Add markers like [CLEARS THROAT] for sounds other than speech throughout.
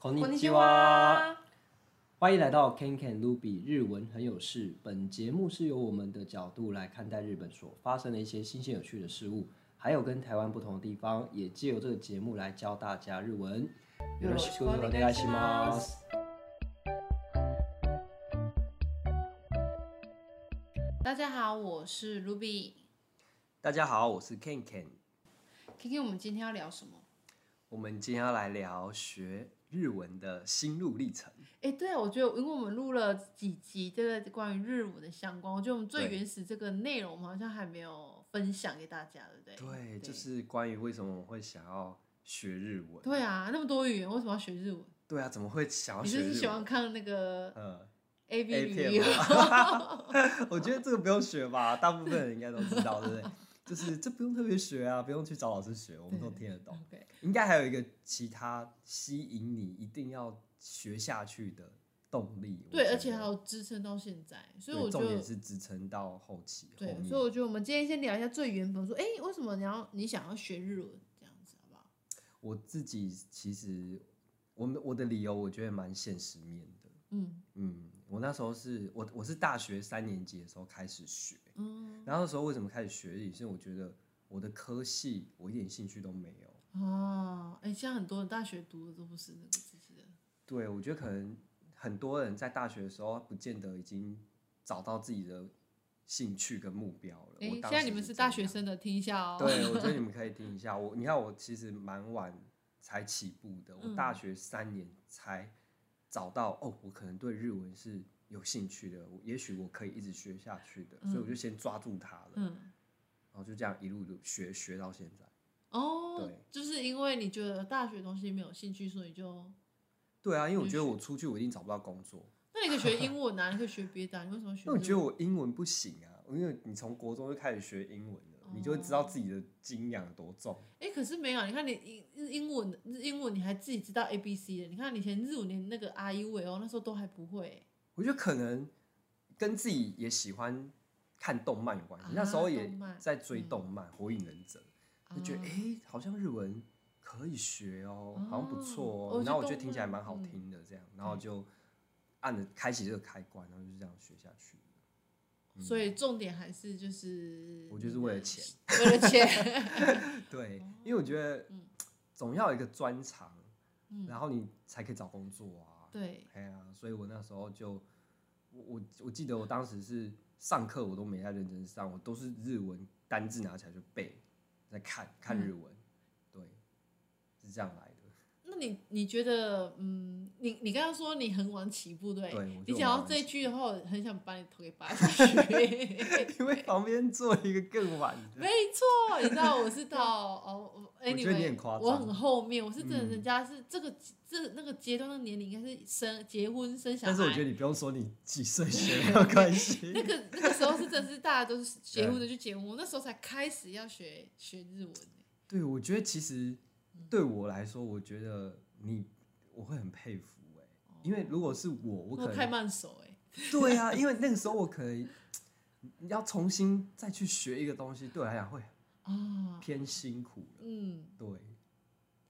こんにちは，欢迎来到 KenKen Ruby 日文很有事。本节目是由我们的角度来看待日本所发生的一些新鲜有趣的事物，还有跟台湾不同的地方，也借由这个节目来教大家日文。よろしくお愿いします。大家好，我是 Ruby。大家好，我是 KenKen。KenKen，我们今天要聊什么？我们今天要来聊学 日文的心路历程。哎，对啊，我觉得，因为我们录了几集这个关于日文的相关，我觉得我们最原始这个内容，我们好像还没有分享给大家，对不对？对，就是关于为什么我会想要学日文。对啊，那么多语言，为什么要学日文？对啊，怎么会想要学日文？你是喜欢看那个呃 A V 旅游？[LAUGHS] 我觉得这个不用学吧，大部分人应该都知道，对不对？就是这不用特别学啊，不用去找老师学，我们都听得懂。应该还有一个其他吸引你一定要学下去的动力。对，而且还有支撑到现在，所以我觉得重点是支撑到后期。对，所以我觉得我们今天先聊一下最原本，说，哎，为什么你要你想要学日文这样子，好不好？我自己其实，我我的理由我觉得蛮现实面的。嗯嗯，我那时候是我我是大学三年级的时候开始学。嗯，然后那时候为什么开始学日语？是我觉得我的科系我一点兴趣都没有。哦，哎，现在很多人大学读的都不是那个知识的。对，我觉得可能很多人在大学的时候不见得已经找到自己的兴趣跟目标了。哎，现在你们是大学生的，听一下哦。对，我觉得 [LAUGHS] 你们可以听一下。我你看我其实蛮晚才起步的，我大学三年才找到哦，我可能对日文是。有兴趣的，也许我可以一直学下去的，嗯、所以我就先抓住它了，嗯、然后就这样一路就学学到现在。哦，对，就是因为你觉得大学东西没有兴趣，所以就对啊，因为我觉得我出去我一定找不到工作。那你可以学英文啊，你可以学别的，你为什么 [LAUGHS] 学？因为我觉得我英文不行啊，因为你从国中就开始学英文你就会知道自己的斤两有多重。哎、欸，可是没有，你看你英英文英文你还自己知道 A B C 的，你看你以前日文连那个 I U 哦，那时候都还不会。我觉得可能跟自己也喜欢看动漫有关系。啊、那时候也在追动漫《嗯、火影忍者》，就觉得哎、欸，好像日文可以学哦，啊、好像不错哦。然后我觉得听起来蛮好听的，这样，然后就按着开启这个开关，然后就这样学下去。嗯、所以重点还是就是，我觉得是为了钱，[LAUGHS] 为了钱。[LAUGHS] 对，因为我觉得总要有一个专长，然后你才可以找工作啊。对，哎呀、啊，所以我那时候就，我我我记得我当时是上课我都没太认真上，我都是日文单字拿起来就背，在看看日文，嗯、对，是这样来的。那你你觉得，嗯，你你刚刚说你很晚起步，对？对。你讲到这一句的话，我很想把你头给拔下去，[LAUGHS] 因为旁边坐一个更晚的。没错，你知道我是到哦，哎，你们我很后面，我是真的，人家是这个这那个阶段的年龄应该是生结婚生小孩。但是我觉得你不用说你几岁学没有关系。[LAUGHS] 那个那个时候是真的是大家都是结婚的去结婚，我那时候才开始要学学日文。对，我觉得其实。对我来说，我觉得你我会很佩服哎，因为如果是我，我可能太慢手哎。[LAUGHS] 对啊，因为那个时候我可能要重新再去学一个东西，对我来讲会啊偏辛苦了。嗯，对，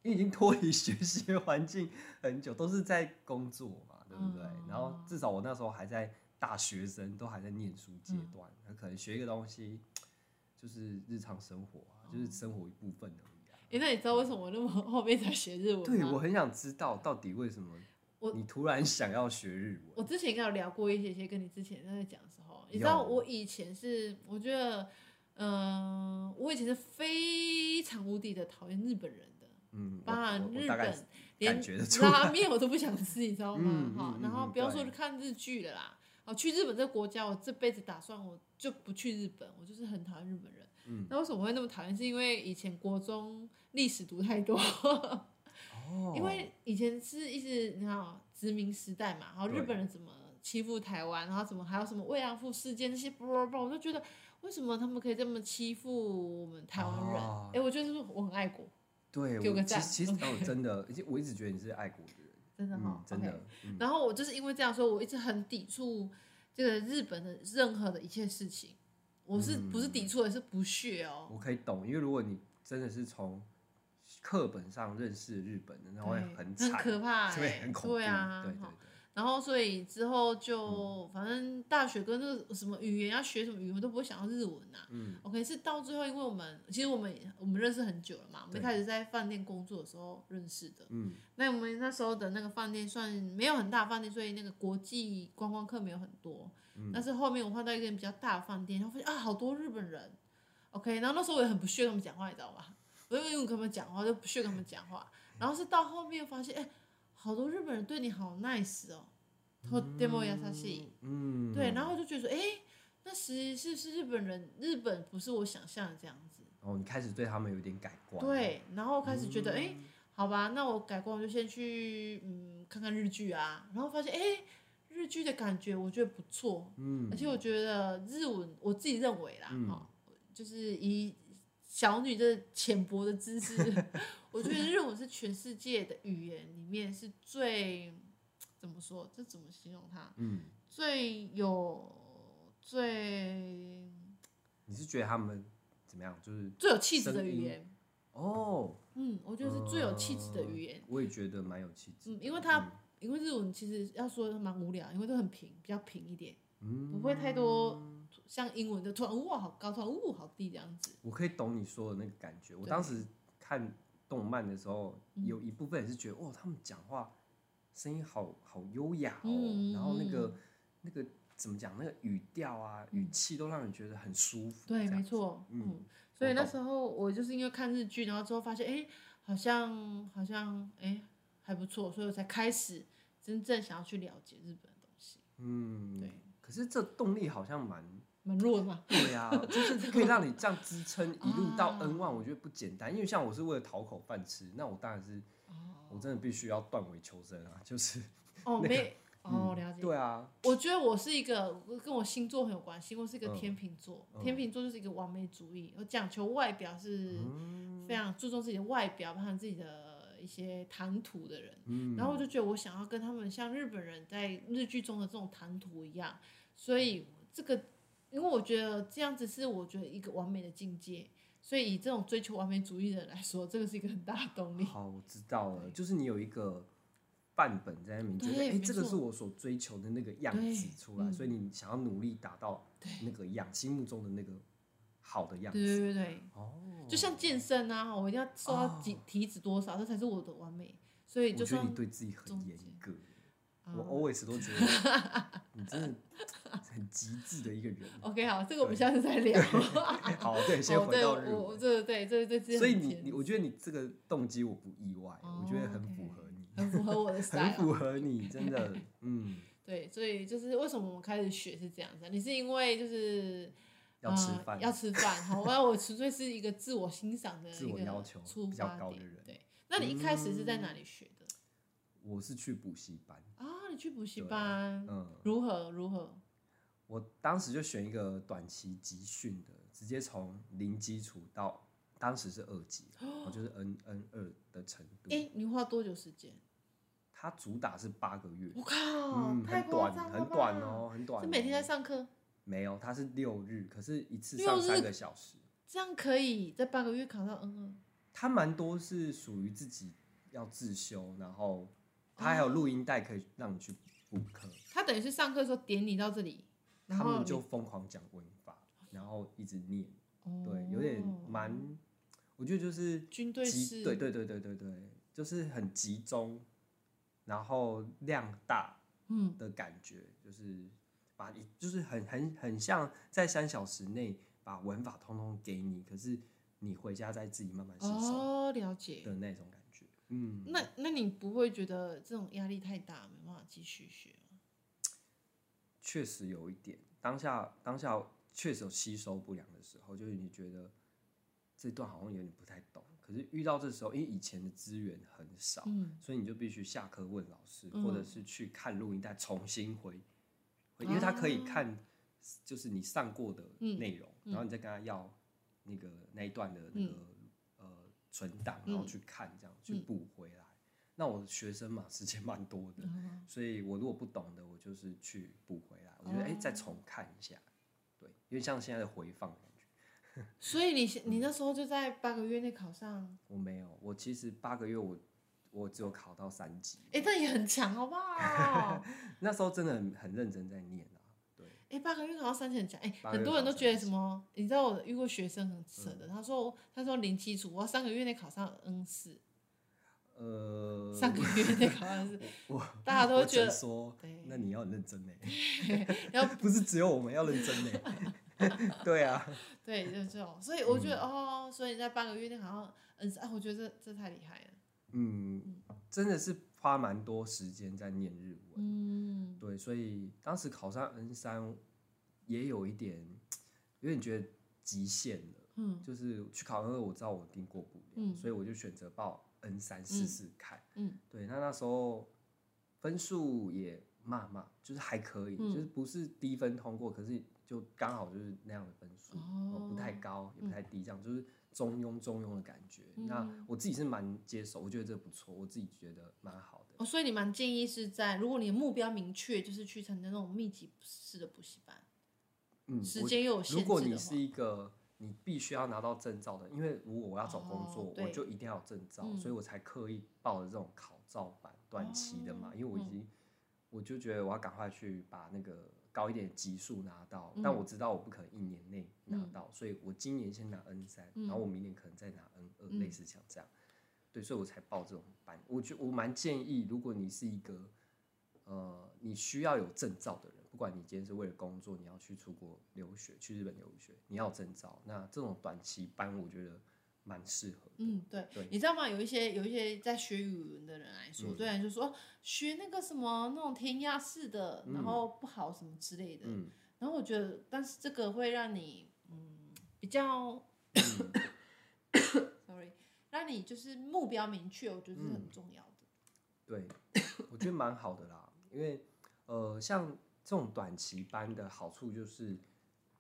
因为已经脱离学习的环境很久，都是在工作嘛，对不对？然后至少我那时候还在大学生，都还在念书阶段，那可能学一个东西就是日常生活啊，就是生活一部分的。哎，那你知道为什么我那么后面才学日文吗？对，我很想知道到底为什么我你突然想要学日文。我，之前应该有聊过一些些，跟你之前在讲的时候，你知道我以前是，我觉得，嗯、呃，我以前是非常无敌的讨厌日本人的，嗯，当然日本连拉面我都不想吃，你知道吗？哈、嗯，然后不要说是看日剧了啦，哦，去日本这个国家，我这辈子打算我就不去日本，我就是很讨厌日本人。嗯，那为什么会那么讨厌？是因为以前国中历史读太多，哦，[LAUGHS] 因为以前是一直你看殖民时代嘛，然后日本人怎么欺负台湾，然后怎么还有什么慰安妇事件那些，不不不，我就觉得为什么他们可以这么欺负我们台湾人？哎，我觉得是我很爱国，对，给个赞。其实哦，真的，而且我一直觉得你是爱国的人，[LAUGHS] 真的哈，真的。然后我就是因为这样说，我一直很抵触这个日本的任何的一切事情。我是不是抵触，而是不屑哦。我可以懂，因为如果你真的是从课本上认识日本的，那会很惨，很可怕、欸，对，很恐怖，对啊，对对对。然后，所以之后就反正大学跟那个什么语言要学什么语言，我都不会想到日文呐、啊。嗯，OK，是到最后，因为我们其实我们我们认识很久了嘛，我们一开始在饭店工作的时候认识的。嗯，那我们那时候的那个饭店算没有很大饭店，所以那个国际观光客没有很多。嗯，但是后面我换到一个比较大的饭店，然后发现啊，好多日本人。OK，然后那时候我也很不屑跟他们讲话，你知道吧？我因为跟他们讲话就不屑跟他们讲话，然后是到后面发现，哎。好多日本人对你好 nice 哦，とっても优しい。嗯，对，然后就觉得说，哎、欸，那实是是日本人，日本不是我想象的这样子。哦，你开始对他们有点改观。对，然后开始觉得，哎、嗯欸，好吧，那我改观，我就先去嗯看看日剧啊，然后发现，哎、欸，日剧的感觉我觉得不错，嗯，而且我觉得日文，我自己认为啦，哈、嗯哦，就是以 小女的浅薄的知识。[LAUGHS] 我觉得日文是全世界的语言里面是最怎么说？这怎么形容它？嗯，最有最。你是觉得他们怎么样？就是最有气质的语言哦。嗯，我觉得是最有气质的语言。呃、我也觉得蛮有气质。嗯，因为它、嗯、因为日文其实要说蛮无聊，因为都很平，比较平一点，嗯、不会太多像英文的突然哇好高，突然呜好低这样子。我可以懂你说的那个感觉。我当时看。动漫的时候，有一部分也是觉得，哇，他们讲话声音好好优雅哦，嗯、然后那个那个怎么讲，那个语调啊、语气都让人觉得很舒服。对，没错，嗯，嗯，所以那时候我就是因为看日剧，然后之后发现，哎，好像好像哎还不错，所以我才开始真正想要去了解日本的东西。嗯，对。可是这动力好像蛮。蛮弱的嘛？对呀、啊，[LAUGHS] 就是可以让你这样支撑一路到 N 万，我觉得不简单。因为像我是为了讨口饭吃，那我当然是，我真的必须要断尾求生啊！[LAUGHS] 就是、那个、哦，没哦，了解。对啊，我觉得我是一个跟我星座很有关系，我是一个天秤座。嗯、天秤座就是一个完美主义，我讲求外表是非常注重自己的外表，包含自己的一些谈吐的人。嗯、然后我就觉得我想要跟他们像日本人在日剧中的这种谈吐一样，所以这个。因为我觉得这样子是我觉得一个完美的境界，所以以这种追求完美主义的人来说，这个是一个很大的动力。好，我知道了，就是你有一个范本在那边，觉得哎，这个是我所追求的那个样子出来，所以你想要努力达到那个样，心目中的那个好的样子。对对对哦，就像健身啊，我一定要瘦到几体脂多少，这才是我的完美。所以就觉得你对自己很严格。我 always 都觉得 [LAUGHS] 你真的很极致的一个人。OK，好，这个我们下次再聊。[LAUGHS] 好，对，[LAUGHS] 先回到日文。对对对对对。所以你你，我觉得你这个动机我不意外，我觉得很符合你，很符合我的 style，很符合你，真的，嗯。对，所以就是为什么我们开始学是这样子？你是因为就是要吃饭，要吃饭。好，我我纯粹是一个自我欣赏的，一个要求比较高的人。对，那你一开始是在哪里学的？我是去补习班啊。你去补习班，嗯，如何如何？我当时就选一个短期集训的，直接从零基础到当时是二级，我就是 N N 二的程度。哎，你花多久时间？他主打是八个月。我靠，很短，很短哦，很短。是每天在上课？没有，他是六日，可是一次上三个小时。这样可以在八个月考到 N 二？他蛮多是属于自己要自修，然后。他还有录音带可以让你去补课。他等于是上课的时候点你到这里，他们就疯狂讲文法，然后一直念，对，有点蛮，我觉得就是军队式，对对对对对对，就是很集中，然后量大，嗯。的感觉，就是把你就是很很很像在三小时内把文法通通给你，可是你回家再自己慢慢吸收哦，了解。的那种感觉。嗯，那那你不会觉得这种压力太大，没办法继续学吗？确实有一点，当下当下确实有吸收不良的时候，就是你觉得这段好像有点不太懂。可是遇到这时候，因为以前的资源很少，嗯，所以你就必须下课问老师，嗯，或者是去看录音带重新回，回，因为他可以看，就是你上过的内容，嗯，然后你再跟他要那个那一段的那个。嗯存档，然后去看，这样、嗯、去补回来。嗯、那我学生嘛，时间蛮多的，嗯、所以我如果不懂的，我就是去补回来。我觉得，哎、再重看一下，对，因为像现在的回放感觉，[LAUGHS] 所以你你那时候就在八个月内考上？我没有，我其实八个月我我只有考到三级。哎、欸，那也很强，好不好？[LAUGHS] 那时候真的很很认真在念啊。对。哎、欸，八个月考到三级很强。哎、欸，很多人都觉得什么？你知道我遇过学生很扯的，嗯、他说他说零基础，我要三个月内考上 N 四。呃，三个月内考上是，[LAUGHS] 我大家都会觉得说，那你要很认真呢，[LAUGHS] 要 [LAUGHS] 不是只有我们要认真呢，对啊，对，就这种，所以我觉得、嗯、哦，所以你在半个月内考上，N 四，啊，我觉得这这太厉害了，嗯，真的是花蛮多时间在念日文，嗯，对，所以当时考上 N 三也有一点，有点觉得极限了，嗯，就是去考 N 二，我知道我一定过不了，嗯，所以我就选择报。N 三试试看，嗯，对，那那时候分数也嘛嘛，就是还可以，嗯、就是不是低分通过，可是就刚好就是那样的分数，哦，不太高也不太低，这样就是中庸中庸的感觉。嗯、那我自己是蛮接受，我觉得这不错，我自己觉得蛮好的。哦，所以你蛮建议是在，如果你的目标明确，就是去参加那种密集式的补习班，嗯，时间又有限制，如果你是一个。你必须要拿到证照的，因为如果我要找工作，哦、我就一定要有证照，嗯、所以我才刻意报了这种考照班，短期的嘛。哦、因为我已经，嗯、我就觉得我要赶快去把那个高一点的级数拿到，嗯、但我知道我不可能一年内拿到，嗯、所以我今年先拿 N 三、嗯，然后我明年可能再拿 N 二、嗯，类似像这样。对，所以我才报这种班。我觉我蛮建议，如果你是一个，呃，你需要有证照的人。不管你今天是为了工作，你要去出国留学，去日本留学，你要有证照，那这种短期班我觉得蛮适合的。嗯，对，对你知道吗？有一些有一些在学语文的人来说，对、嗯，就说学那个什么那种填鸭式的，然后不好什么之类的。嗯，然后我觉得，但是这个会让你嗯比较、[COUGHS] 嗯、，sorry，让你就是目标明确，我觉得是很重要的。嗯、对，我觉得蛮好的啦，因为呃像。这种短期班的好处就是，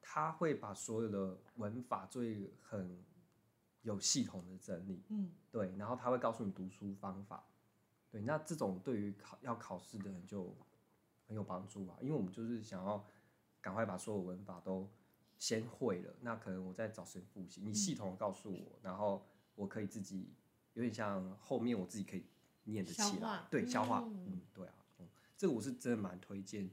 他会把所有的文法做一个很有系统的整理，嗯，对，然后他会告诉你读书方法，对，那这种对于考要考试的人就很有帮助啊，因为我们就是想要赶快把所有文法都先会了，那可能我再找时间复习，你系统告诉我，然后我可以自己有点像后面我自己可以念得起来，对，消化，嗯，嗯，对啊，嗯，这个我是真的蛮推荐。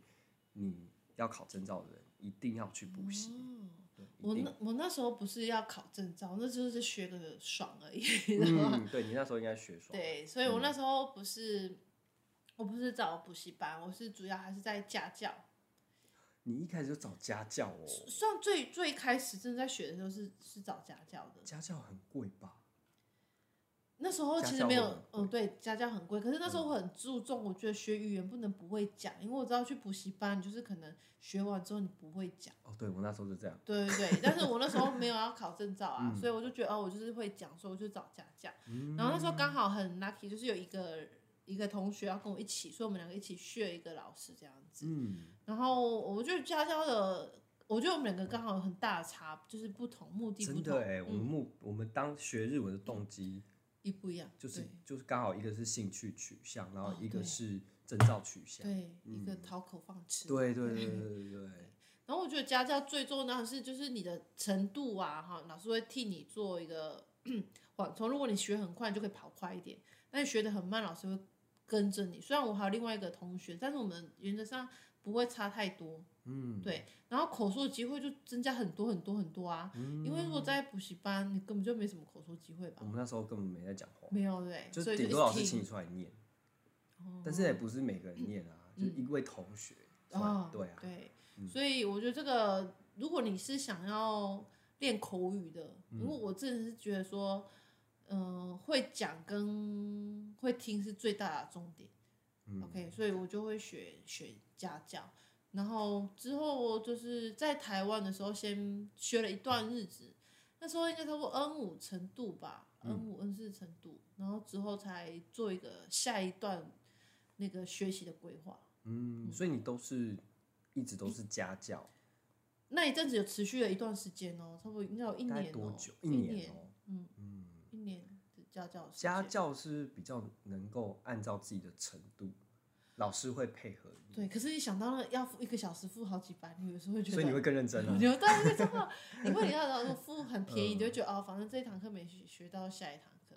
你要考证照的人一定要去补习。嗯、我那我那时候不是要考证照，那就是学个爽而已。[LAUGHS] 嗯，对你那时候应该学爽。对，所以我那时候不是，嗯、我不是找补习班，我是主要还是在家教。你一开始就找家教哦？算最最开始正在学的时候是是找家教的。家教很贵吧？那时候其实没有，嗯，对，家教很贵。可是那时候我很注重，我觉得学语言不能不会讲，因为我知道去补习班，就是可能学完之后你不会讲。哦，对，我那时候是这样。对对对，但是我那时候没有要考证照啊，[LAUGHS] 所以我就觉得哦，我就是会讲，所以我就找家教。然后那时候刚好很 lucky，就是有一个一个同学要跟我一起，所以我们两个一起 share 一个老师这样子。嗯。然后我觉得家教的，我觉得我们两个刚好有很大的差，就是不同目的不同。真的哎，我们目我们当学日文的动机。一不一样，就是就是刚好一个是兴趣取向，然后一个是征兆取向，对，一个讨口饭吃，[LAUGHS] 对对对对对。然后我觉得家教最重要的是就是你的程度啊，哈，老师会替你做一个 [CLEARS THROAT] 缓冲。如果你学很快，就可以跑快一点；但你学得很慢，老师会跟着你。虽然我还有另外一个同学，但是我们原则上不会差太多。嗯，对，然后口说的机会就增加很多很多很多啊，嗯、因为如果在补习班，你根本就没什么口说机会吧？我们那时候根本没在讲话，没有对，就顶多老师请你出来念，但是也不是每个人念啊，嗯、就一位同学，哦，对啊，对，嗯、所以我觉得这个，如果你是想要练口语的，如果我真的是觉得说，嗯、呃，会讲跟会听是最大的重点、嗯、，OK，所以我就会学学家教。然后之后就是在台湾的时候，先学了一段日子，那时候应该差不多 N 五程度吧，N 五 N 四程度，然后之后才做一个下一段那个学习的规划。嗯，所以你都是一直都是家教？那一阵子有持续了一段时间哦，差不多应该有一年多久？一年哦，嗯嗯，一年的家教。家教是比较能够按照自己的程度。老师会配合你。对，可是你想到了要付一个小时付好几百，你有时候会觉得，所以你会更认真啊。你会对，会这么，因为你要说付很便宜，你就会觉得哦，反正这一堂课没学学到下一堂课。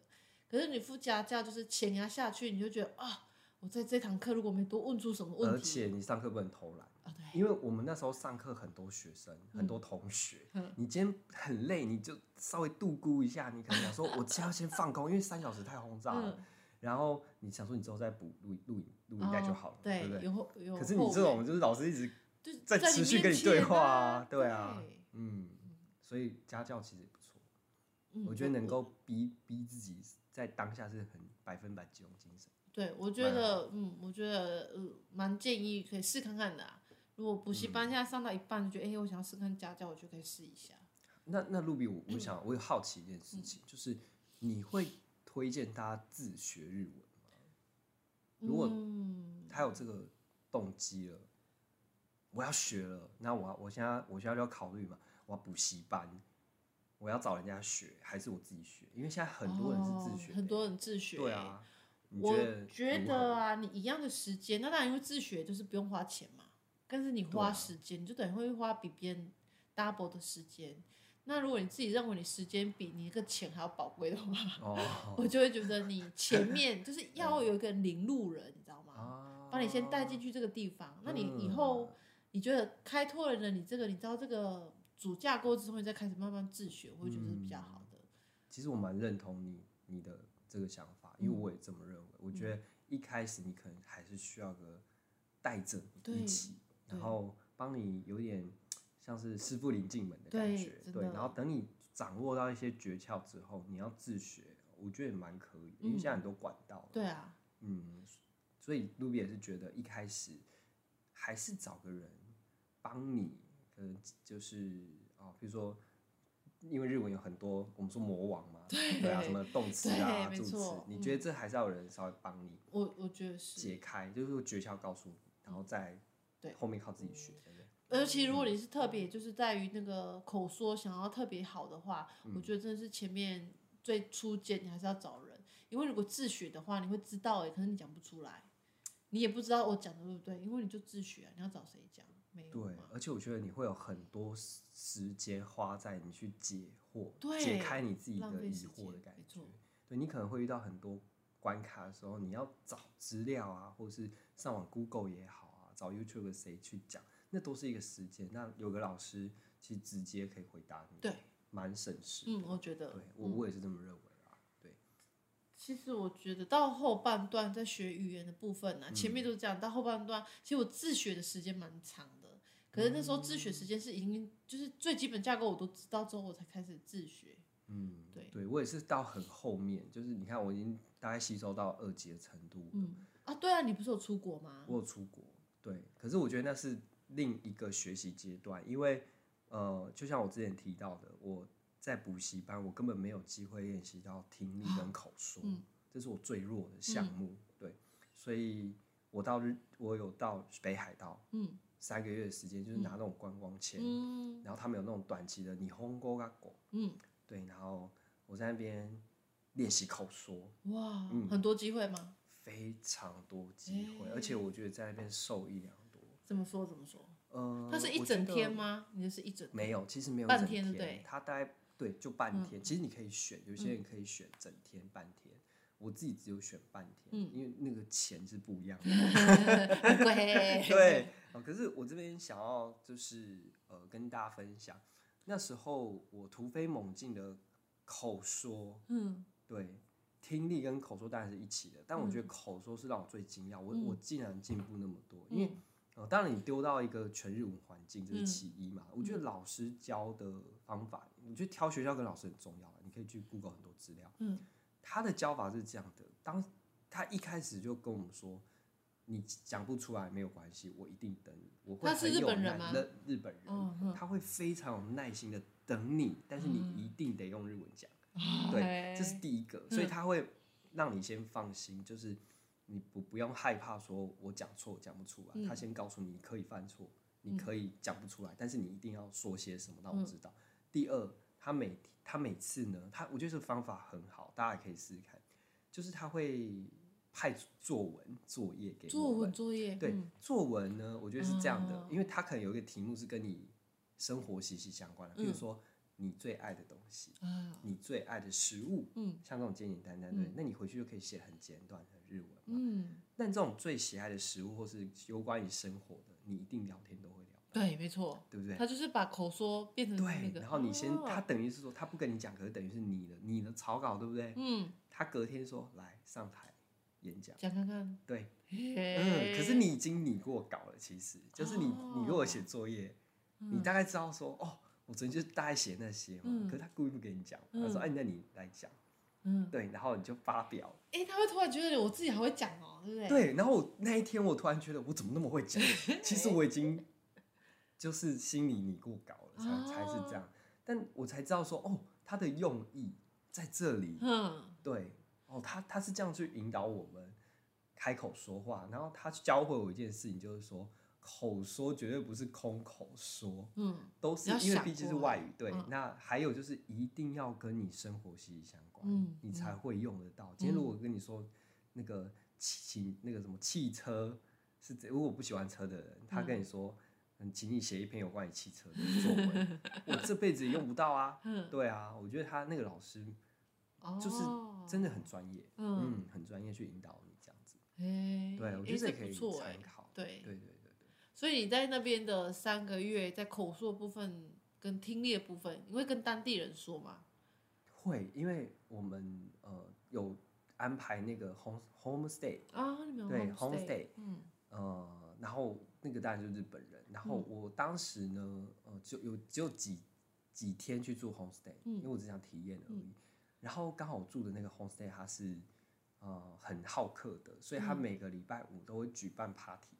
可是你付家教，就是钱压下去，你就觉得啊，我在这堂课如果没多问出什么问题，而且你上课不能偷懒。因为我们那时候上课很多学生，很多同学，你今天很累，你就稍微度估一下，你可能想说，[LAUGHS] 我先要先放空，因为三小时太轰炸了。然后你想说，你之后再补录录影录影带就好了，对不对？可是你这种就是老师一直在持续跟你对话啊，对啊，嗯，所以家教其实也不错，我觉得能够逼逼自己在当下是很百分百集中精神。对，我觉得，嗯，我觉得，呃，蛮建议可以试看看的啊。如果补习班现在上到一半，就觉得哎、我想要试看家教，我就可以试一下。那那露比，我我想我有好奇一件事情，嗯、就是你会推荐大家自学日文吗？如果他有这个动机了，我要学了，那我我现在我现在就要考虑嘛，我要补习班，我要找人家学，还是我自己学？因为现在很多人是自学、很多人自学、欸。对啊，我觉得啊，你一样的时间，那当然因为自学就是不用花钱嘛。但是你花时间，啊、你就等于会花比别人 double 的时间。那如果你自己认为你时间比你那个钱还要宝贵的话，哦、[LAUGHS] 我就会觉得你前面就是 [LAUGHS] 要有一个领路人，你知道吗？把、哦、你先带进去这个地方。那你以后你觉得开拓了你这个，你知道这个主架构之后，你再开始慢慢自学，我会觉得是比较好的。嗯、其实我蛮认同你你的这个想法，因为我也这么认为。嗯、我觉得一开始你可能还是需要个带着一起。然后帮你有点像是师傅领进门的感觉，对，对，然后等你掌握到一些诀窍之后，你要自学，我觉得也蛮可以，因为现在很多管道，对啊，嗯，所以露比也是觉得一开始还是找个人帮你，可能就是哦，比如说，因为日文有很多我们说魔王嘛，对，对啊，什么动词啊、助词，你觉得这还是要有人稍微帮你，我我觉得是。解开，就是诀窍告诉你，然后再。对，后面靠自己学，对不对？尤其如果你是特别，就是在于那个口说想要特别好的话，嗯、我觉得真的是前面最初阶，你还是要找人，因为如果自学的话，你会知道哎，可是你讲不出来，你也不知道我讲的对不对，因为你就自学，啊你要找谁讲？没有。对，而且我觉得你会有很多时间花在你去解惑，对解开你自己的疑惑的感觉。对，你可能会遇到很多关卡的时候，你要找资料啊，或者是上网 Google 也好啊。找 YouTube 谁去讲，那都是一个时间。那有个老师其实直接可以回答你，对，蛮省事。嗯，我觉得，对我我也是这么认为啊。对，其实我觉得到后半段在学语言的部分呢、啊，前面都是这样，到后半段其实我自学的时间蛮长的。可是那时候自学时间是已经就是最基本架构我都知道之后，我才开始自学。嗯，对，对我也是到很后面，就是你看我已经大概吸收到二级的程度。嗯啊，对啊，你不是有出国吗？我有出国。对，可是我觉得那是另一个学习阶段，因为呃，就像我之前提到的，我在补习班，我根本没有机会练习到听力跟口说，嗯、这是我最弱的项目。嗯、对，所以我到日，我有到北海道，嗯，三个月的时间，就是拿那种观光签，嗯、然后他们有那种短期的，日本语学校，嗯，对，然后我在那边练习口说，哇，嗯、很多机会吗？非常多机会，欸、而且我觉得在那边受益良多。怎么说？怎么说？呃，它是一整天吗？你是一整？没有，其实没有半天，对。它大概对，就半天。嗯、其实你可以选，有些人可以选整天、半天。嗯、我自己只有选半天，嗯、因为那个钱是不一样的。[LAUGHS] [LAUGHS] 对。对。可是我这边想要就是呃跟大家分享，那时候我突飞猛进的口说，嗯，对。听力跟口说当然是一起的，但我觉得口说是让我最惊讶，我我竟然进步那么多。因为呃，当然你丢到一个全日文环境，这是其一嘛。我觉得老师教的方法，我觉得挑学校跟老师很重要。你可以去 Google 很多资料。嗯，他的教法是这样的：当他一开始就跟我们说，你讲不出来没有关系，我一定等你。我会很有耐心的日本人，他会非常有耐心的等你，但是你一定得用日文讲。对，这是第一个，所以他会让你先放心，就是你不不用害怕说我讲错讲不出来，他先告诉你你可以犯错，你可以讲不出来，但是你一定要说些什么让我知道。第二，他每他每次呢，他我觉得这个方法很好，大家也可以试试看，就是他会派作文作业给我作文作业。对，嗯、作文呢，我觉得是这样的，哦、因为他可能有一个题目是跟你生活息息相关的，比如说你最爱的东西，嗯、你最爱的食物，嗯，像这种简简单单，的，嗯、那你回去就可以写很简短的日文嘛。嗯，但这种最喜爱的食物或是有关于生活的，你一定聊天都会聊。对，没错，对不对？他就是把口说变成那个，对，然后你先，他等于是说他不跟你讲，可是等于是你的你的草稿，对不对？嗯，他隔天说来上台演讲，讲看看，对，嗯，可是你已经拟过稿了，其实就是你你给我写作业，你大概知道说哦，我昨天就大概写那些嘛，可是他故意不跟你讲，他说哎，那你来讲，嗯，对，然后你就发表，哎，他会突然觉得我自己还会讲哦，对不对？对，然后那一天我突然觉得我怎么那么会讲，[LAUGHS] 其实我已经。就是心里拟过稿了，才、哦、才是这样。但我才知道说，哦，他的用意在这里。嗯，对，哦，他他是这样去引导我们开口说话，然后他教会我一件事情，就是说口说绝对不是空口说，嗯，都是因为毕竟是外语。对，嗯、那还有就是一定要跟你生活息息相关，嗯、你才会用得到。今天如果跟你说那个汽那个什么汽车是，如果不喜欢车的人，他跟你说。请你写一篇有关于汽车的作文，[LAUGHS] 我这辈子也用不到啊。[LAUGHS] 对啊，我觉得他那个老师就是真的很专业，嗯，很专业去引导你这样子。对，我觉得这可以参考。对对对对对。所以你在那边的三个月，在口述的部分跟听力的部分，你会跟当地人说吗？会，因为我们呃有安排那个 home home stay 啊，对 home stay，嗯呃，然后那个当然就是日本人。然后我当时呢，呃，就有只有几几天去住 homestay，嗯，因为我只想体验而已。嗯、然后刚好我住的那个 homestay 它是呃很好客的，所以他每个礼拜五都会举办 party，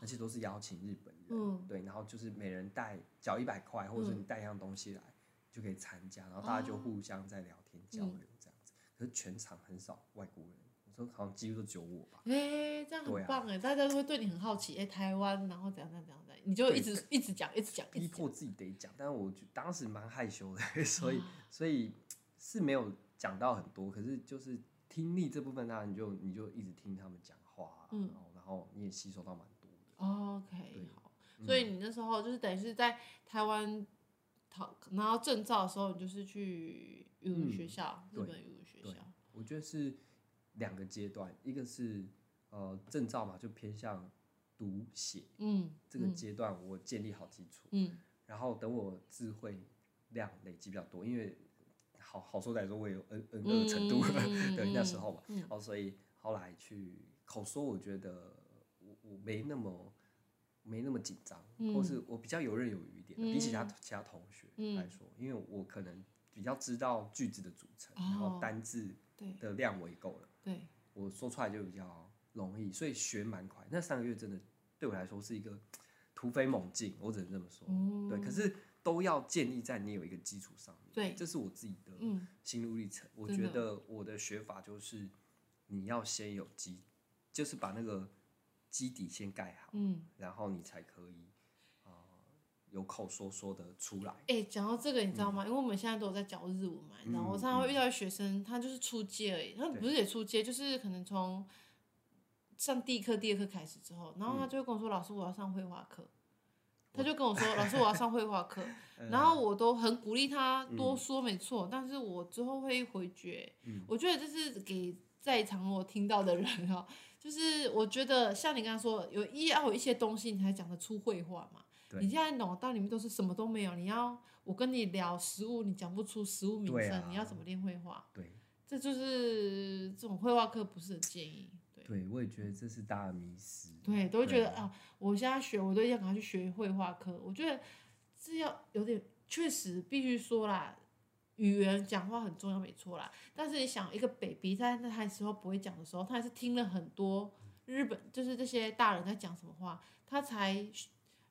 而且都是邀请日本人，嗯、对，然后就是每人带缴一百块，或者说你带一样东西来、嗯、就可以参加，然后大家就互相在聊天交流这样子。嗯、可是全场很少外国人。我说好像几乎都只有我吧。哎、欸，这样很棒哎，啊、大家都会对你很好奇哎、欸，台湾，然后怎样怎样怎样你就一直一直讲，一直讲，逼迫自己得讲。但是我就当时蛮害羞的，[LAUGHS] 所以、啊、所以是没有讲到很多。可是就是听力这部分，当然你就你就一直听他们讲话，后你也吸收到蛮多的。哦、OK，好。所以你那时候就是等于是在台湾考拿到证照的时候，你就是去语文学校，嗯、日本语文学校。我觉得是。两个阶段，一个是呃证照嘛，就偏向读写，嗯，这个阶段我建立好基础，嗯，然后等我智慧量累积比较多，因为好好说歹说，我也有 N N 二程度，嗯、[LAUGHS] 对那时候嘛，然后、嗯、所以后来去口说，我觉得我我没那么没那么紧张，嗯、或是我比较游刃有余一点，嗯、比起其他其他同学来说，嗯、因为我可能比较知道句子的组成，哦、然后单字的量我也够了。对，我说出来就比较容易，所以学蛮快。那三个月真的对我来说是一个突飞猛进，我只能这么说。嗯、对，可是都要建立在你有一个基础上面。对，这是我自己的心路历程。嗯、我觉得我的学法就是你要先有基，就是把那个基底先盖好，嗯，然后你才可以。有口说说的出来。哎、欸，讲到这个，你知道吗？嗯、因为我们现在都有在教日文嘛，然后我常常会遇到学生，他就是初阶而已，他不是也初阶，对就是可能从上第一课、第二课开始之后，然后他就会跟我说：“嗯、老师，我要上绘画课。”他就跟我说：“老师，我要上绘画课。[LAUGHS] ”然后我都很鼓励他多说，没错，嗯、但是我之后会回绝。嗯、我觉得这是给在场我听到的人哈，就是我觉得像你刚刚说，有一要有一些东西，你才讲得出绘画嘛。你现在脑袋里面都是什么都没有，你要我跟你聊食物，你讲不出食物名称，啊、你要怎么练绘画？对，这就是这种绘画课不是很建议。对，我也觉得这是大的迷失。对，都会觉得啊，啊，我现在学，我都要赶快去学绘画课。我觉得这要有点，确实必须说啦，语言讲话很重要，没错啦。但是你想，一个 baby 在那他时候不会讲的时候，他还是听了很多日本，就是这些大人在讲什么话，他才。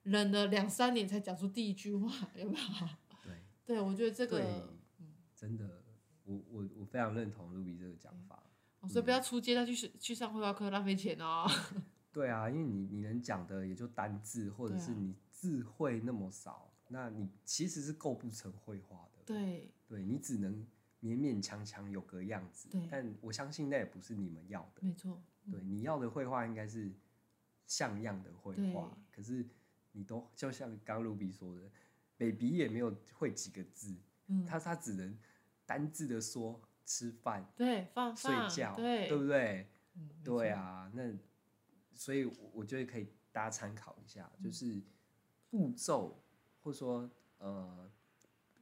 忍了两三年才讲出第一句话，[LAUGHS] 有没有？对，对我觉得这个，嗯、真的，我我我非常认同 Ruby 这个讲法，嗯、所以不要出街再去去上绘画课，浪费钱哦。对啊，因为你你能讲的也就单字，或者是你字汇那么少，啊、那你其实是构不成绘画的。对，对你只能勉勉强强有个样子。对，但我相信那也不是你们要的。没错。对，你要的绘画应该是像样的绘画，可是你都就像刚 Ruby 说的，baby 也没有会几个字，嗯、他他只能单字的说吃饭，对，放睡觉，对，对不对？嗯、对啊，那所以我觉得可以大家参考一下，就是步骤或者说呃，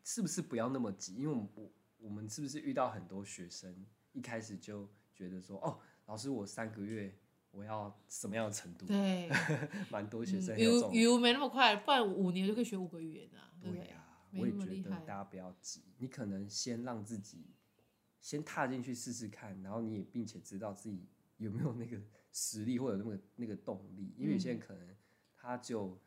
是不是不要那么急？因为我们我我们是不是遇到很多学生一开始就觉得说哦。老师，我三个月我要什么样的程度？对，[LAUGHS] 蛮多学生有有没那么快，不然五年就可以学五个语言啊。对呀，我也觉得大家不要急，你可能先让自己先踏进去试试看，然后你也并且知道自己有没有那个实力或者那个那个动力，因为有些人可能他就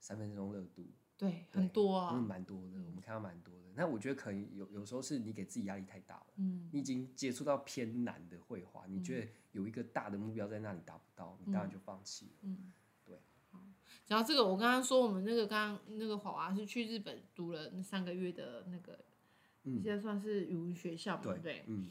三分钟热度。对，很多啊，嗯，蛮多的，我们看到蛮多的。那我觉得可能有有时候是你给自己压力太大了，嗯，你已经接触到偏难的绘画，你觉得有一个大的目标在那里达不到，你当然就放弃了，嗯，讲到这个，我刚刚说我们那个刚刚那个华娃是去日本读了那三个月的那个，现在算是语文学校嘛，对不对？嗯。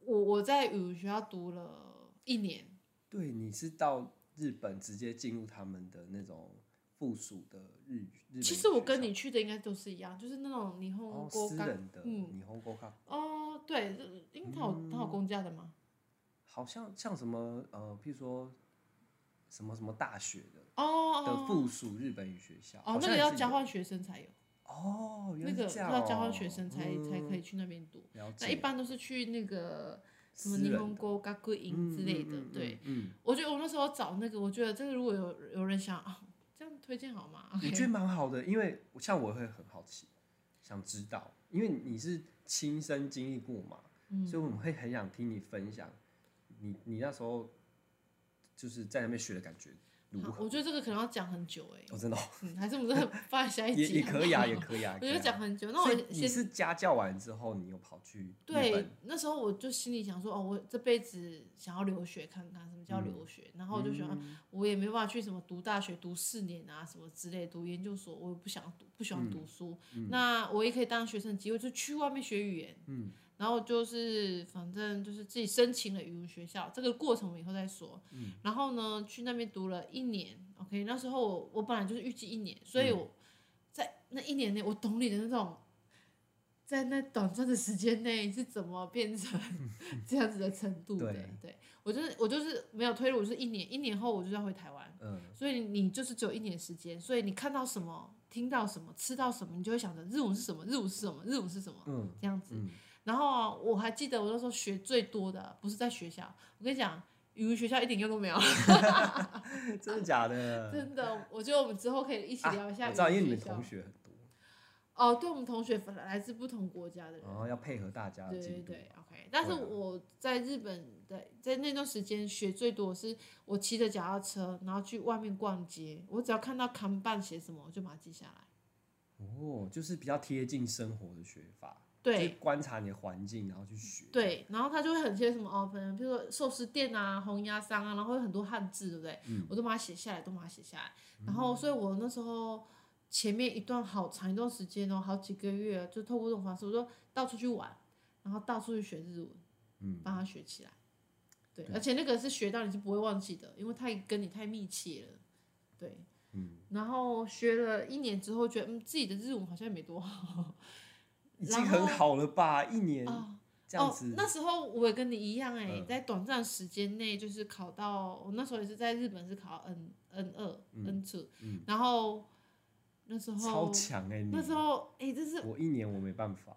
我我在语文学校读了一年。对，你是到日本直接进入他们的那种。附属的日日，其实我跟你去的应该都是一样，就是那种霓虹国私人的，嗯，霓虹国哦，对，因为他有他有公家的吗？好像像什么呃，譬如说什么什么大学的哦的附属日本语学校哦，那个要交换学生才有。哦，那个要交换学生才才可以去那边读，那一般都是去那个什么霓虹国学院之类的，对，嗯，我觉得我那时候找那个，我觉得这个如果有有人想啊。推荐好吗？我觉得蛮好的，因为像我会很好奇，想知道，因为你是亲身经历过嘛，嗯，所以我们会很想听你分享你你那时候就是在那边学的感觉。我觉得这个可能要讲很久哎，我真的，[LAUGHS] 嗯，还是我们这 [LAUGHS] 放在下一集也可以啊，也可以啊。我觉得讲很久，那我你是家教完之后，你又跑去对，那时候我就心里想说，哦，我这辈子想要留学看看什么叫留学，然后我就想，我也没办法去什么读大学读四年啊什么之类，读研究所，我也不想读，不喜欢读书，那我也可以当学生的机会，就去外面学语言，嗯。然后就是，反正就是自己申请了语文学校，这个过程我以后再说。嗯、然后呢，去那边读了一年，OK。那时候我，我本来就是预计一年，所以我在那一年内，我懂你的那种，在那短暂的时间内是怎么变成 [LAUGHS] 这样子的程度的。对，对，我就是我就是没有退路，就是一年，一年后我就要回台湾。嗯、所以你就是只有一年时间，所以你看到什么，听到什么，吃到什么，你就会想着日文是什么，日文是什么，日文是什么，嗯、这样子。嗯然后啊，我还记得我那时候学最多的不是在学校，我跟你讲，语文学校一点用都没有。[LAUGHS] 真的假的？[LAUGHS] 真的，我觉得我们之后可以一起聊一下我知道，因为你们同学很多。哦，对，我们同学来自不同国家的人，然后要配合大家。对对对，OK。但是我在日本的在那段时间学最多是我骑着脚踏车，然后去外面逛街，我只要看到看板写什么，我就把它记下来。哦，就是比较贴近生活的学法。对，观察你的环境，然后去学。对，然后他就会很些什么哦，可能比如说寿司店啊、红鸭商啊，然后会有很多汉字，对不对？嗯。我都把它写下来，都把它写下来。然后，所以我那时候前面一段好长一段时间哦，好几个月，就透过这种方式，我就到处去玩，然后到处去学日文，嗯，帮他学起来。对，对，而且那个是学到你是不会忘记的，因为太跟你太密切了。对，嗯。然后学了一年之后，觉得嗯，自己的日文好像也没多好。已经很好了吧？一年这样子。哦，那时候我也跟你一样哎，在短暂时间内就是考到，我那时候也是在日本是考 N N 二 N two，然后那时候超强哎，那时候哎，这是我一年我没办法。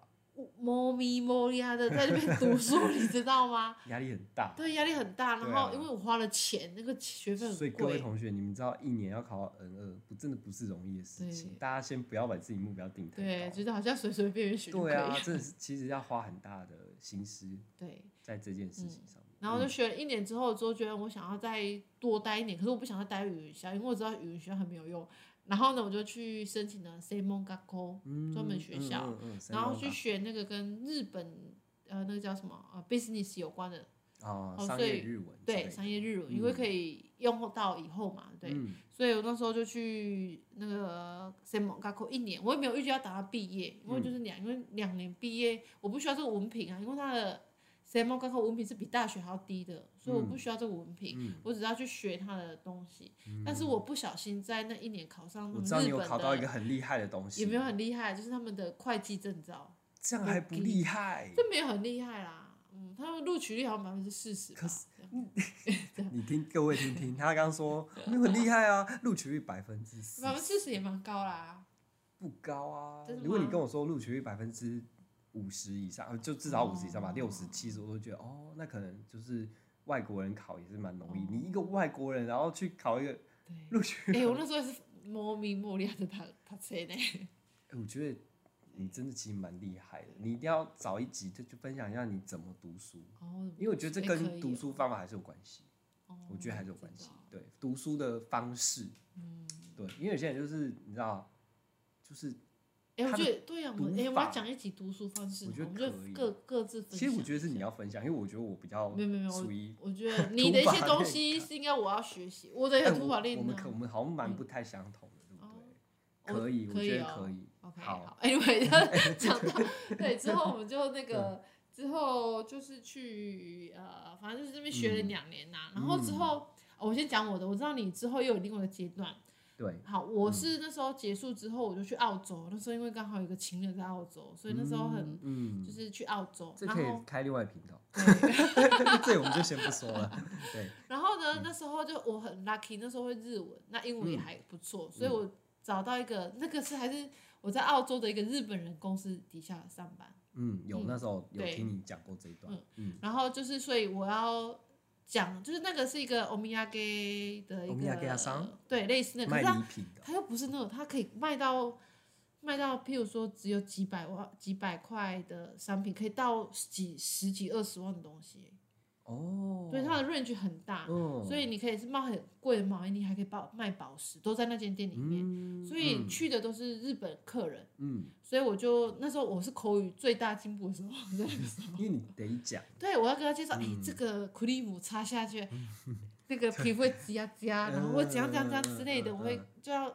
摸咪摸呀的在那边读书，你知道吗？[LAUGHS] 压力很大。对，压力很大。然后因为我花了钱，那个学费很贵。所以各位同学，你们知道一年要考到 N 二，不真的不是容易的事情。大家先不要把自己目标定太高。对，觉得好像随随便便学。对啊，真的是其实要花很大的心思。对，在这件事情上面。然后就学了一年之后，之后觉得我想要再多待一年，可是我不想再待语言学校，因为我知道语言学校很没有用。然后呢，我就去申请了 Simon g a k o，专门学校，然后去学那个跟日本呃那个叫什么呃 business 有关的哦，商业日文，对，商业日文，因为可以用到以后嘛，对，所以我那时候就去那个 s a m o g a k o 一年，我也没有预计要等到毕业，因为就是两因为两年毕业，我不需要这个文凭啊，因为它的専门高考文凭是比大学还要低的，所以我不需要这个文凭，嗯、我只要去学他的东西。嗯、但是我不小心在那一年考上日本的，我知道你有考到一个很厉害的东西，也没有很厉害，就是他们的会计证照。这样还不厉害？这没有很厉害啦，嗯，他们录取率好像百分之四十。可是 [LAUGHS] 你听各位听听，他刚说没有很厉害啊，录取率百分之四，百分之四十也蛮高啦。不高啊，如果你跟我说录取率百分之五十以上，就至少五十以上吧，六十七十我都觉得哦，那可能就是外国人考也是蛮容易。你一个外国人，然后去考一个录取，哎，我那时候是莫名莫名的他他车呢。哎，我觉得你真的其实蛮厉害的，你一定要找一集就就分享一下你怎么读书，因为我觉得这跟读书方法还是有关系，我觉得还是有关系，对，读书的方式，对，因为有些人就是你知道。就是，哎，我觉得对呀，我哎，我要讲一起读书方式，我觉得各各自分享。其实我觉得是你要分享，因为我觉得我比较没有没有属于，我觉 [LAUGHS] 得你的一些东西是应该我要学习，我的土法炼钢。我们可我们好像蛮不太相同的，对不对？可以，我觉得可以。好，Anyway，[LAUGHS] 讲到对之后，我们就那 [LAUGHS] 个之后就是去呃，反正就是这边学了两年呐，然后之后我先讲我的，我知道你之后又有另外一个阶段。对，好，我是那时候结束之后，我就去澳洲。那时候因为刚好有个情人在澳洲，所以那时候很，嗯，就是去澳洲。这可以开另外频道。[LAUGHS] 这我们就先不说了。对。[LAUGHS] 然后呢，那时候就我很 lucky，那时候会日文，那英文也还不错，所以我找到一个，那个是还是我在澳洲的一个日本人公司底下上班。嗯，有那时候有听你讲过这一段。嗯。然后就是，所以我要。讲就是那个是一个欧米亚给的一个，对，类似那个，可是它它又不是那种，它可以卖到卖到，譬如说只有几百万、几百块的商品，可以到几十几二十万的东西。哦，对，它的 range 很大，所以你可以是卖很贵的毛衣，你还可以保卖宝石，都在那间店里面。所以去的都是日本客人。嗯，所以我就那时候我是口语最大进步的时候，[LAUGHS] 因为你得讲。对，我要跟他介绍，哎，这个 cream 擦下去，[LAUGHS] 那个皮肤会 [LAUGHS] 痂痂，然后会怎样怎样怎样之类的，我会就要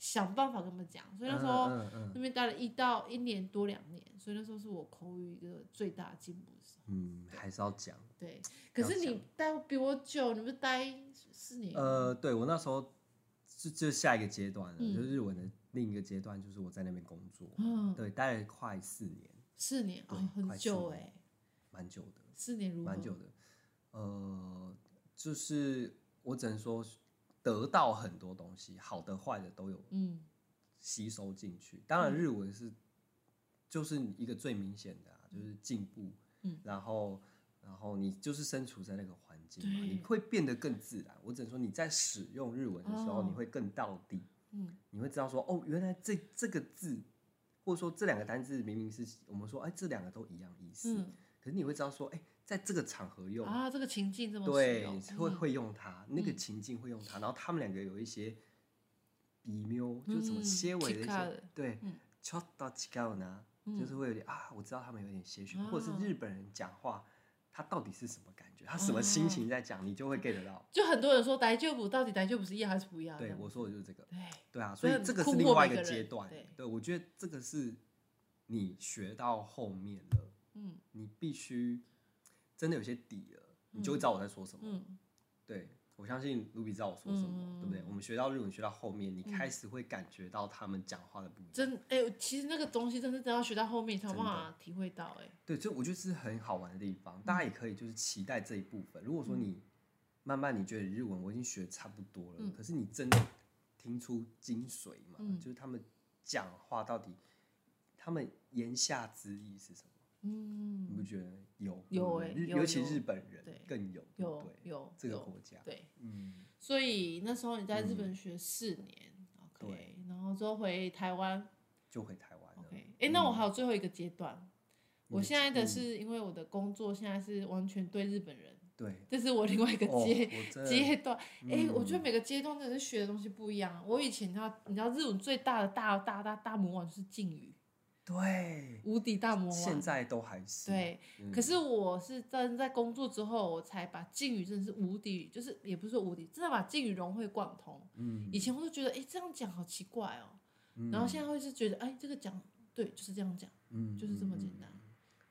想办法跟他们讲。所以那时候嗯嗯那边待了一到一年多两年，所以那时候是我口语一个最大进步的时候。嗯，还是要讲。对，可是你待比我久，你不是待四年？呃，对我那时候是就下一个阶段了，就是日文的另一个阶段，就是我在那边工作，嗯对，待了快四年。四年啊，很久哎，蛮久的。四年如蛮久的，呃，就是我只能说得到很多东西，好的坏的都有，嗯，吸收进去。当然日文是就是一个最明显的，就是进步，嗯，然后。然后你就是身处在那个环境嘛，你会变得更自然。我只能说你在使用日文的时候，你会更到底。你会知道说哦，原来这这个字，或者说这两个单字明明是我们说哎，这两个都一样意思。可是你会知道说哎，在这个场合用啊，这个情境这么对，会会用它，那个情境会用它。然后他们两个有一些微妙，就是什么些微的一些对，ちょっと违うな，就是会有点啊，我知道他们有点些许，或者是日本人讲话。他到底是什么感觉？他什么心情在讲？你就会 get 到。就很多人说，大丈夫到底大丈夫是一样还是不一样？对，我说的就是这个。对，对啊，所以这个是另外一个阶段。对，我觉得这个是你学到后面了， 嗯，你必须真的有些底了，你就会知道我在说什么。嗯，对。我相信卢比知道我说什么，嗯、对不对？我们学到日文学到后面，你开始会感觉到他们讲话的不一样。真哎、欸，其实那个东西真是真要学到后面才有办法体会到哎。对，就我觉得是很好玩的地方，大家也可以就是期待这一部分。如果说你慢慢你觉得日文我已经学差不多了，嗯、可是你真的听出精髓嘛？嗯、就是他们讲话到底，他们言下之意是什么？嗯，你不觉得有？有哎，尤其日本人更有有有这个国家对，嗯，所以那时候你在日本学四年，OK，然后之后回台湾就回台湾了。哎，那我还有最后一个阶段，我现在的是因为我的工作现在是完全对日本人，对，这是我另外一个阶阶段。哎，我觉得每个阶段真的是学的东西不一样。我以前你知道，你知道日本最大的大大大大魔王就是敬语。对，无敌大魔王，现在都还是对。嗯、可是我是真在工作之后，我才把敬语真的是无敌，就是也不是说无敌，真的把敬语融会贯通。嗯，以前我都觉得，哎、欸，这样讲好奇怪哦、喔。嗯、然后现在会是觉得，哎、欸，这个讲对，就是这样讲，嗯，就是这么简单。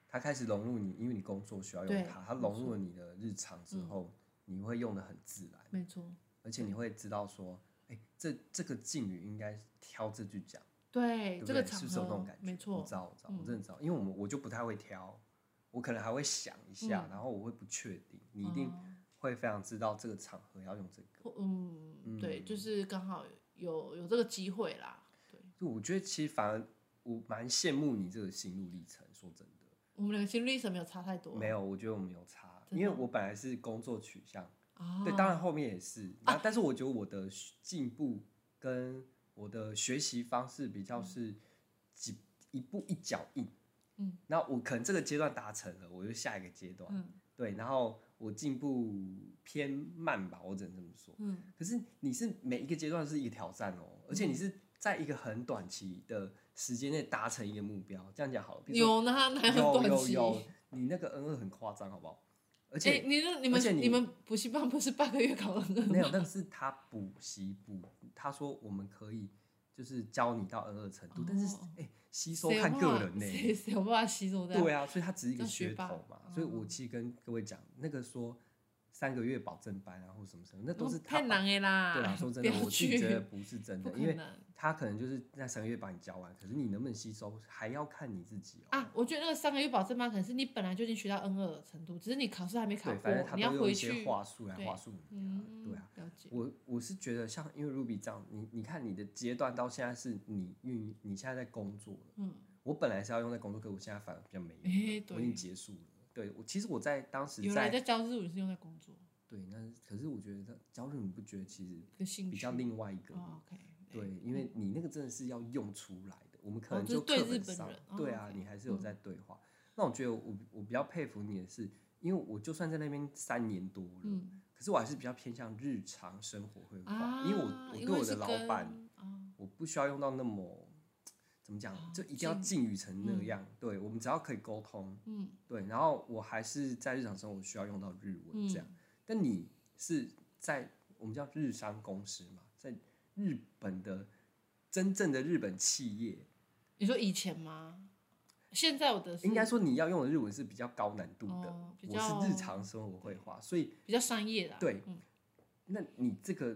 他开始融入你，因为你工作需要用它，它融入了你的日常之后，你会用的很自然，没错。而且你会知道说，哎，这这个敬语应该挑这句讲，对，这个是不是有那种感觉？没错，我知道，我知道，我真的知道，因为我们我就不太会挑，我可能还会想一下，然后我会不确定，你一定会非常知道这个场合要用这个，嗯，对，就是刚好有有这个机会啦，对。就我觉得其实反而我蛮羡慕你这个心路历程，说真的。我们两个心路历程没有差太多。没有，我觉得我们有差，因为我本来是工作取向，对，当然后面也是，但是我觉得我的进步跟我的学习方式比较是几一步一脚印，嗯，那我可能这个阶段达成了，我就下一个阶段，嗯，对，然后我进步偏慢吧，我只能这么说，嗯，可是你是每一个阶段是一个挑战哦，而且你是在一个很短期的。时间内达成一个目标，这样讲好了。有呢。有有有，你那个 N 二很夸张，好不好？而且，欸、你你们你，你们补习班不是半个月考二？[LAUGHS] 没有，但是他补习补，他说我们可以就是教你到 N 二程度，哦、但是哎、欸，吸收看个人呢、欸，谁有办法吸收的？对啊，所以他只是一个噱头嘛。所以我其实跟各位讲，那个说。三个月保证班啊，或什么什么，那都是太难的啦。对啊，说真的，[LAUGHS] 我自己觉得不是真的，因为他可能就是那三个月把你教完，可是你能不能吸收，还要看你自己哦。啊，我觉得那个三个月保证班，可能是你本来就已经学到 N 二的程度，只是你考试还没考过，反正他都用一些话术来话术你啊。对啊。我我是觉得像因为 Ruby 这样，你你看你的阶段到现在是你运，你现在在工作了。嗯。我本来是要用在工作，可我现在反而比较没用，我已经结束了。对，我其实我在当时在在教日语是用在工作。对，那可是我觉得教日语，不觉得其实比较另外一个？对，因为你那个真的是要用出来的。我们可能就课本上，对啊，你还是有在对话。那我觉得我我比较佩服你的是，因为我就算在那边三年多了，可是我还是比较偏向日常生活会话，因为我我对我的老板，我不需要用到那么怎么讲，就一定要敬语成那样。对，我们只要可以沟通，嗯，对，然后我还是在日常生活需要用到日文这样。但你是在我们叫日商公司嘛，在日本的真正的日本企业。你说以前吗？现在我的应该说你要用的日文是比较高难度的，哦、我是日常生活会话，所以比较商业的。对，嗯、那你这个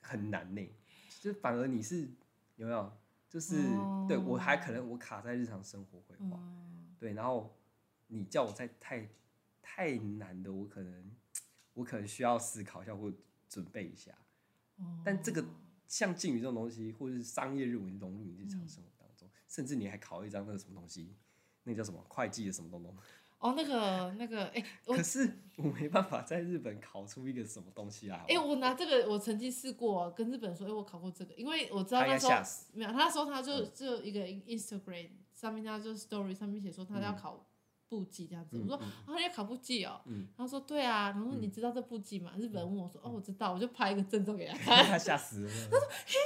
很难呢，就反而你是有没有？就是、哦、对我还可能我卡在日常生活绘画，嗯、对，然后你叫我在太太难的，我可能。我可能需要思考一下或准备一下，但这个像敬语这种东西，或者是商业日文融入你日常生活当中，甚至你还考一张那个什么东西，那个叫什么会计的什么东东？哦，那个那个，哎，可是我没办法在日本考出一个什么东西来。哎，我拿这个，我曾经试过跟日本人说，哎，我考过这个，因为我知道他说没有，他说他就就一个 Instagram 上面，他就 Story 上面写说他要考。簿记这样子，我说啊，你要考簿记哦。他说对啊，然后你知道这簿记吗？日本人问我说，哦，我知道，我就拍一个证照给他 [LAUGHS] 看。他吓死了。他说嘿，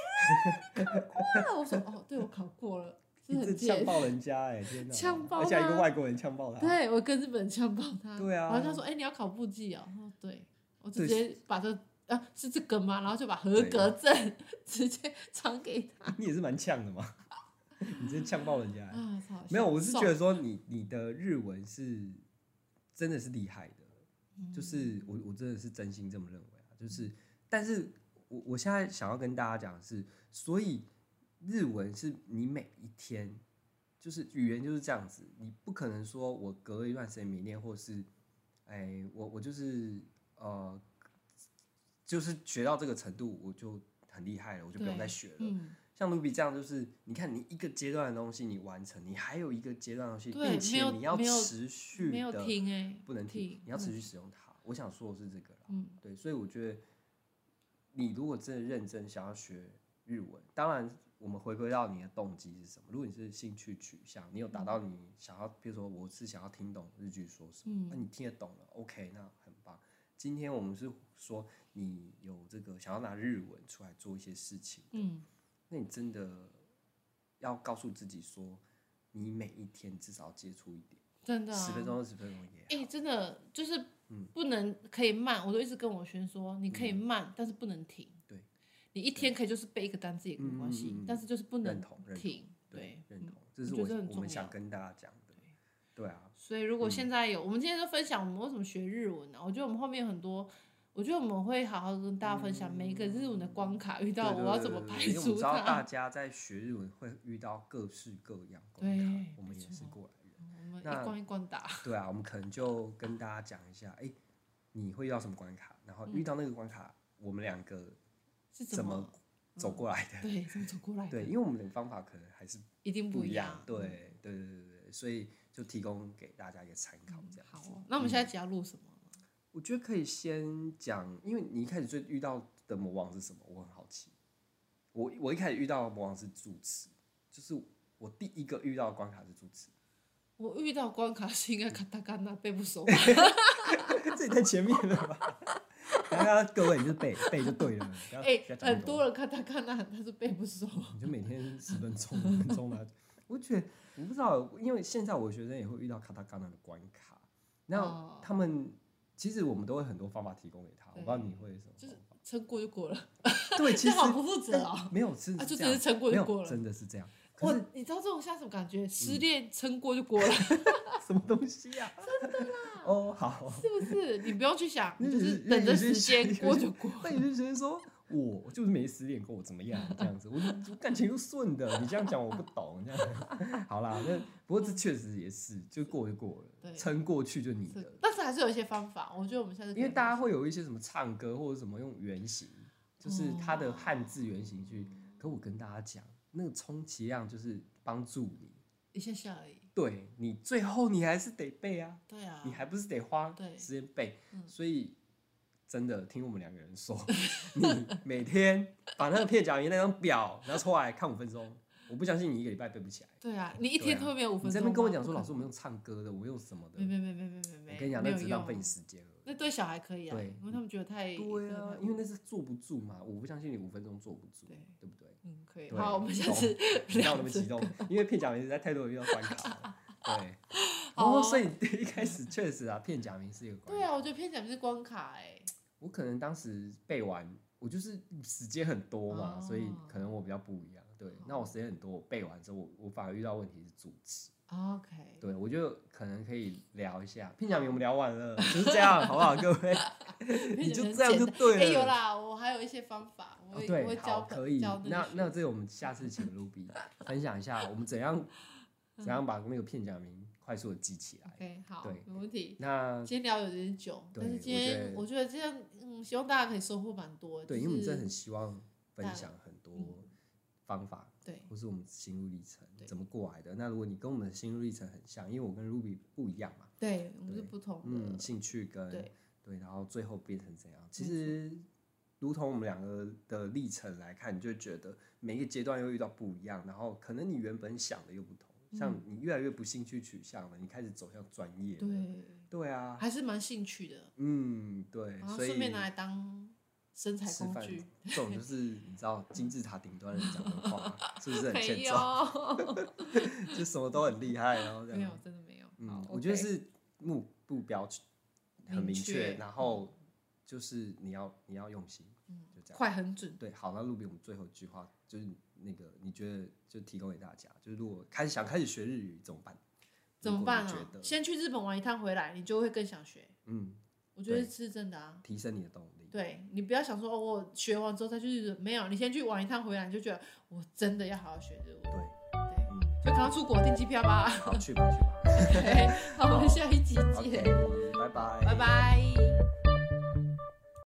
你考过了？我说哦，对，我考过了。是很呛爆人家哎，天 [LAUGHS] 哪！呛爆，而且一个外国人呛爆他。对，我跟日本人呛爆他。对啊。然后他说，哎，你要考簿记哦。对，我直接把这啊是这个吗？然后就把合格证 [LAUGHS] 直接传给他。你也是蛮呛的嘛。[LAUGHS] 你真呛爆人家、欸啊、没有，我是觉得说你你的日文是真的是厉害的，嗯、就是我我真的是真心这么认为啊。就是，但是我我现在想要跟大家讲的是，所以日文是你每一天就是语言就是这样子，你不可能说我隔了一段时间没练，或是哎、欸、我我就是呃就是学到这个程度我就很厉害了，我就不用再学了。像 Ruby 这样，就是你看，你一个阶段的东西你完成，你还有一个阶段的东西，并且你要持续的，不能停，你要持续使用它。我想说的是这个啦，对，所以我觉得你如果真的认真想要学日文，当然我们回归到你的动机是什么？如果你是兴趣取向，你有达到你想要，比如说我是想要听懂日剧说什么，那你听得懂了，OK，那很棒。今天我们是说你有这个想要拿日文出来做一些事情，嗯。那你真的要告诉自己说，你每一天至少接触一点，真的十分钟、二十分钟也。哎，真的就是，不能可以慢。我都一直跟我学生说，你可以慢，但是不能停。对，你一天可以就是背一个单词也没关系，但是就是不能停。对，认同，这是我我们想跟大家讲的。对啊。所以如果现在有，我们今天就分享我们为什么学日文呢？我觉得我们后面很多。我觉得我们会好好跟大家分享每一个日文的关卡，遇到我要怎么排除它。因为我知道大家在学日文会遇到各式各样关卡，我们也是过来人。我们一关一关打。对啊，我们可能就跟大家讲一下，哎，你会遇到什么关卡？然后遇到那个关卡，我们两个是怎么走过来的？对，怎么走过来的？对，因为我们的方法可能还是一定不一样。对，对，对，对，对，所以就提供给大家一个参考，这样。好，那我们现在只要录什么？我觉得可以先讲，因为你一开始最遇到的魔王是什么？我很好奇。我我一开始遇到的魔王是助词，就是我第一个遇到的关卡是助词。我遇到关卡是应该卡塔卡纳背不熟，[LAUGHS] 这也太前面了吧？刚刚各位你就背背就对了。哎、欸，很多人卡塔卡纳他是背不熟，你就每天十分钟、五分钟嘛。我觉得我不知道，因为现在我学生也会遇到卡塔卡纳的关卡，然后他们。其实我们都会很多方法提供给他，我不知道你会什么，就是撑过就过了。对，[LAUGHS] 其实好不负责啊。没有，是啊，就只是撑过就过了，真的是这样。我，你知道这种像什么感觉？失恋撑过就过了，[LAUGHS] 什么东西呀？真的啦。哦，好，是不是？你不用去想，就是等着时间过就过。那有些学生说。我就是没失恋过，我怎么样这样子？我感情又顺的。你这样讲我不懂，这样 [LAUGHS] 好啦。那不过这确实也是，就过就过了，撑过去就你的。但是还是有一些方法，我觉得我们现在因为大家会有一些什么唱歌或者什么用原型，就是它的汉字原型去。可我跟大家讲，那个充其量就是帮助你一下下而已。对，你最后你还是得背啊。对啊，你还不是得花时间背，所以。真的听我们两个人说，[LAUGHS] 你每天把那个片假名那张表拿出来看五分钟，我不相信你一个礼拜背不起来。对啊，你一天都没有五分钟。你这边跟我讲说，老师我们用唱歌的，我用什么的？没没没没没没我跟你讲，那只浪费你时间了。那对小孩可以啊，对，因为他们觉得太。对啊，因为那是坐不住嘛，我不相信你五分钟坐不住，对对不对？嗯，可以。好，我们下次 [LAUGHS] 不要那么激动，因为片假名实在太多人遇到关卡了。[LAUGHS] 对。哦，所以一开始确实啊，片假名是一个关卡。对啊，我觉得片假名是关卡哎。我可能当时背完，我就是时间很多嘛，所以可能我比较不一样。对，那我时间很多，我背完之后，我我反而遇到问题是助词。OK，对，我就可能可以聊一下。片假名我们聊完了，就是这样，好不好，各位？你就这样就对了。有啦，我还有一些方法，我会教可以。那那这个我们下次请 Ruby 分享一下，我们怎样 [LAUGHS] 怎样把那个片假名。快速的记起来。OK，好，对，没问题。那今天聊有点久，但是今天我觉得这样，嗯，希望大家可以收获蛮多。对，因为我们真的很希望分享很多方法，对，或是我们心路历程怎么过来的。那如果你跟我们的心路历程很像，因为我跟 Ruby 不一样嘛，对，我们是不同的，嗯，兴趣跟对，然后最后变成怎样？其实，如同我们两个的历程来看，你就觉得每一个阶段又遇到不一样，然后可能你原本想的又不同。像你越来越不兴趣取向了，你开始走向专业。对，对啊，还是蛮兴趣的。嗯，对，所以顺便拿来当身材工具。这种就是你知道 [LAUGHS] 金字塔顶端人讲的话，是不是很欠揍？[LAUGHS] 就什么都很厉害，然后这样。没有，真的没有。嗯，我觉得是目目标很明确，然后就是你要你要用心，嗯就这样。快很准。对，好，那露比，我们最后一句话就是。那个你觉得就提供给大家，就是如果开始想开始学日语怎么办？怎么办啊？先去日本玩一趟回来，你就会更想学。嗯，我觉得是真的啊。提升你的动力。对，你不要想说哦，我学完之后再去日本，没有，你先去玩一趟回来，你就觉得我真的要好好学日文。对对，嗯，就赶快出国订机票吧。好，去吧去吧。[LAUGHS] 好，我们下一集见。拜拜。拜拜。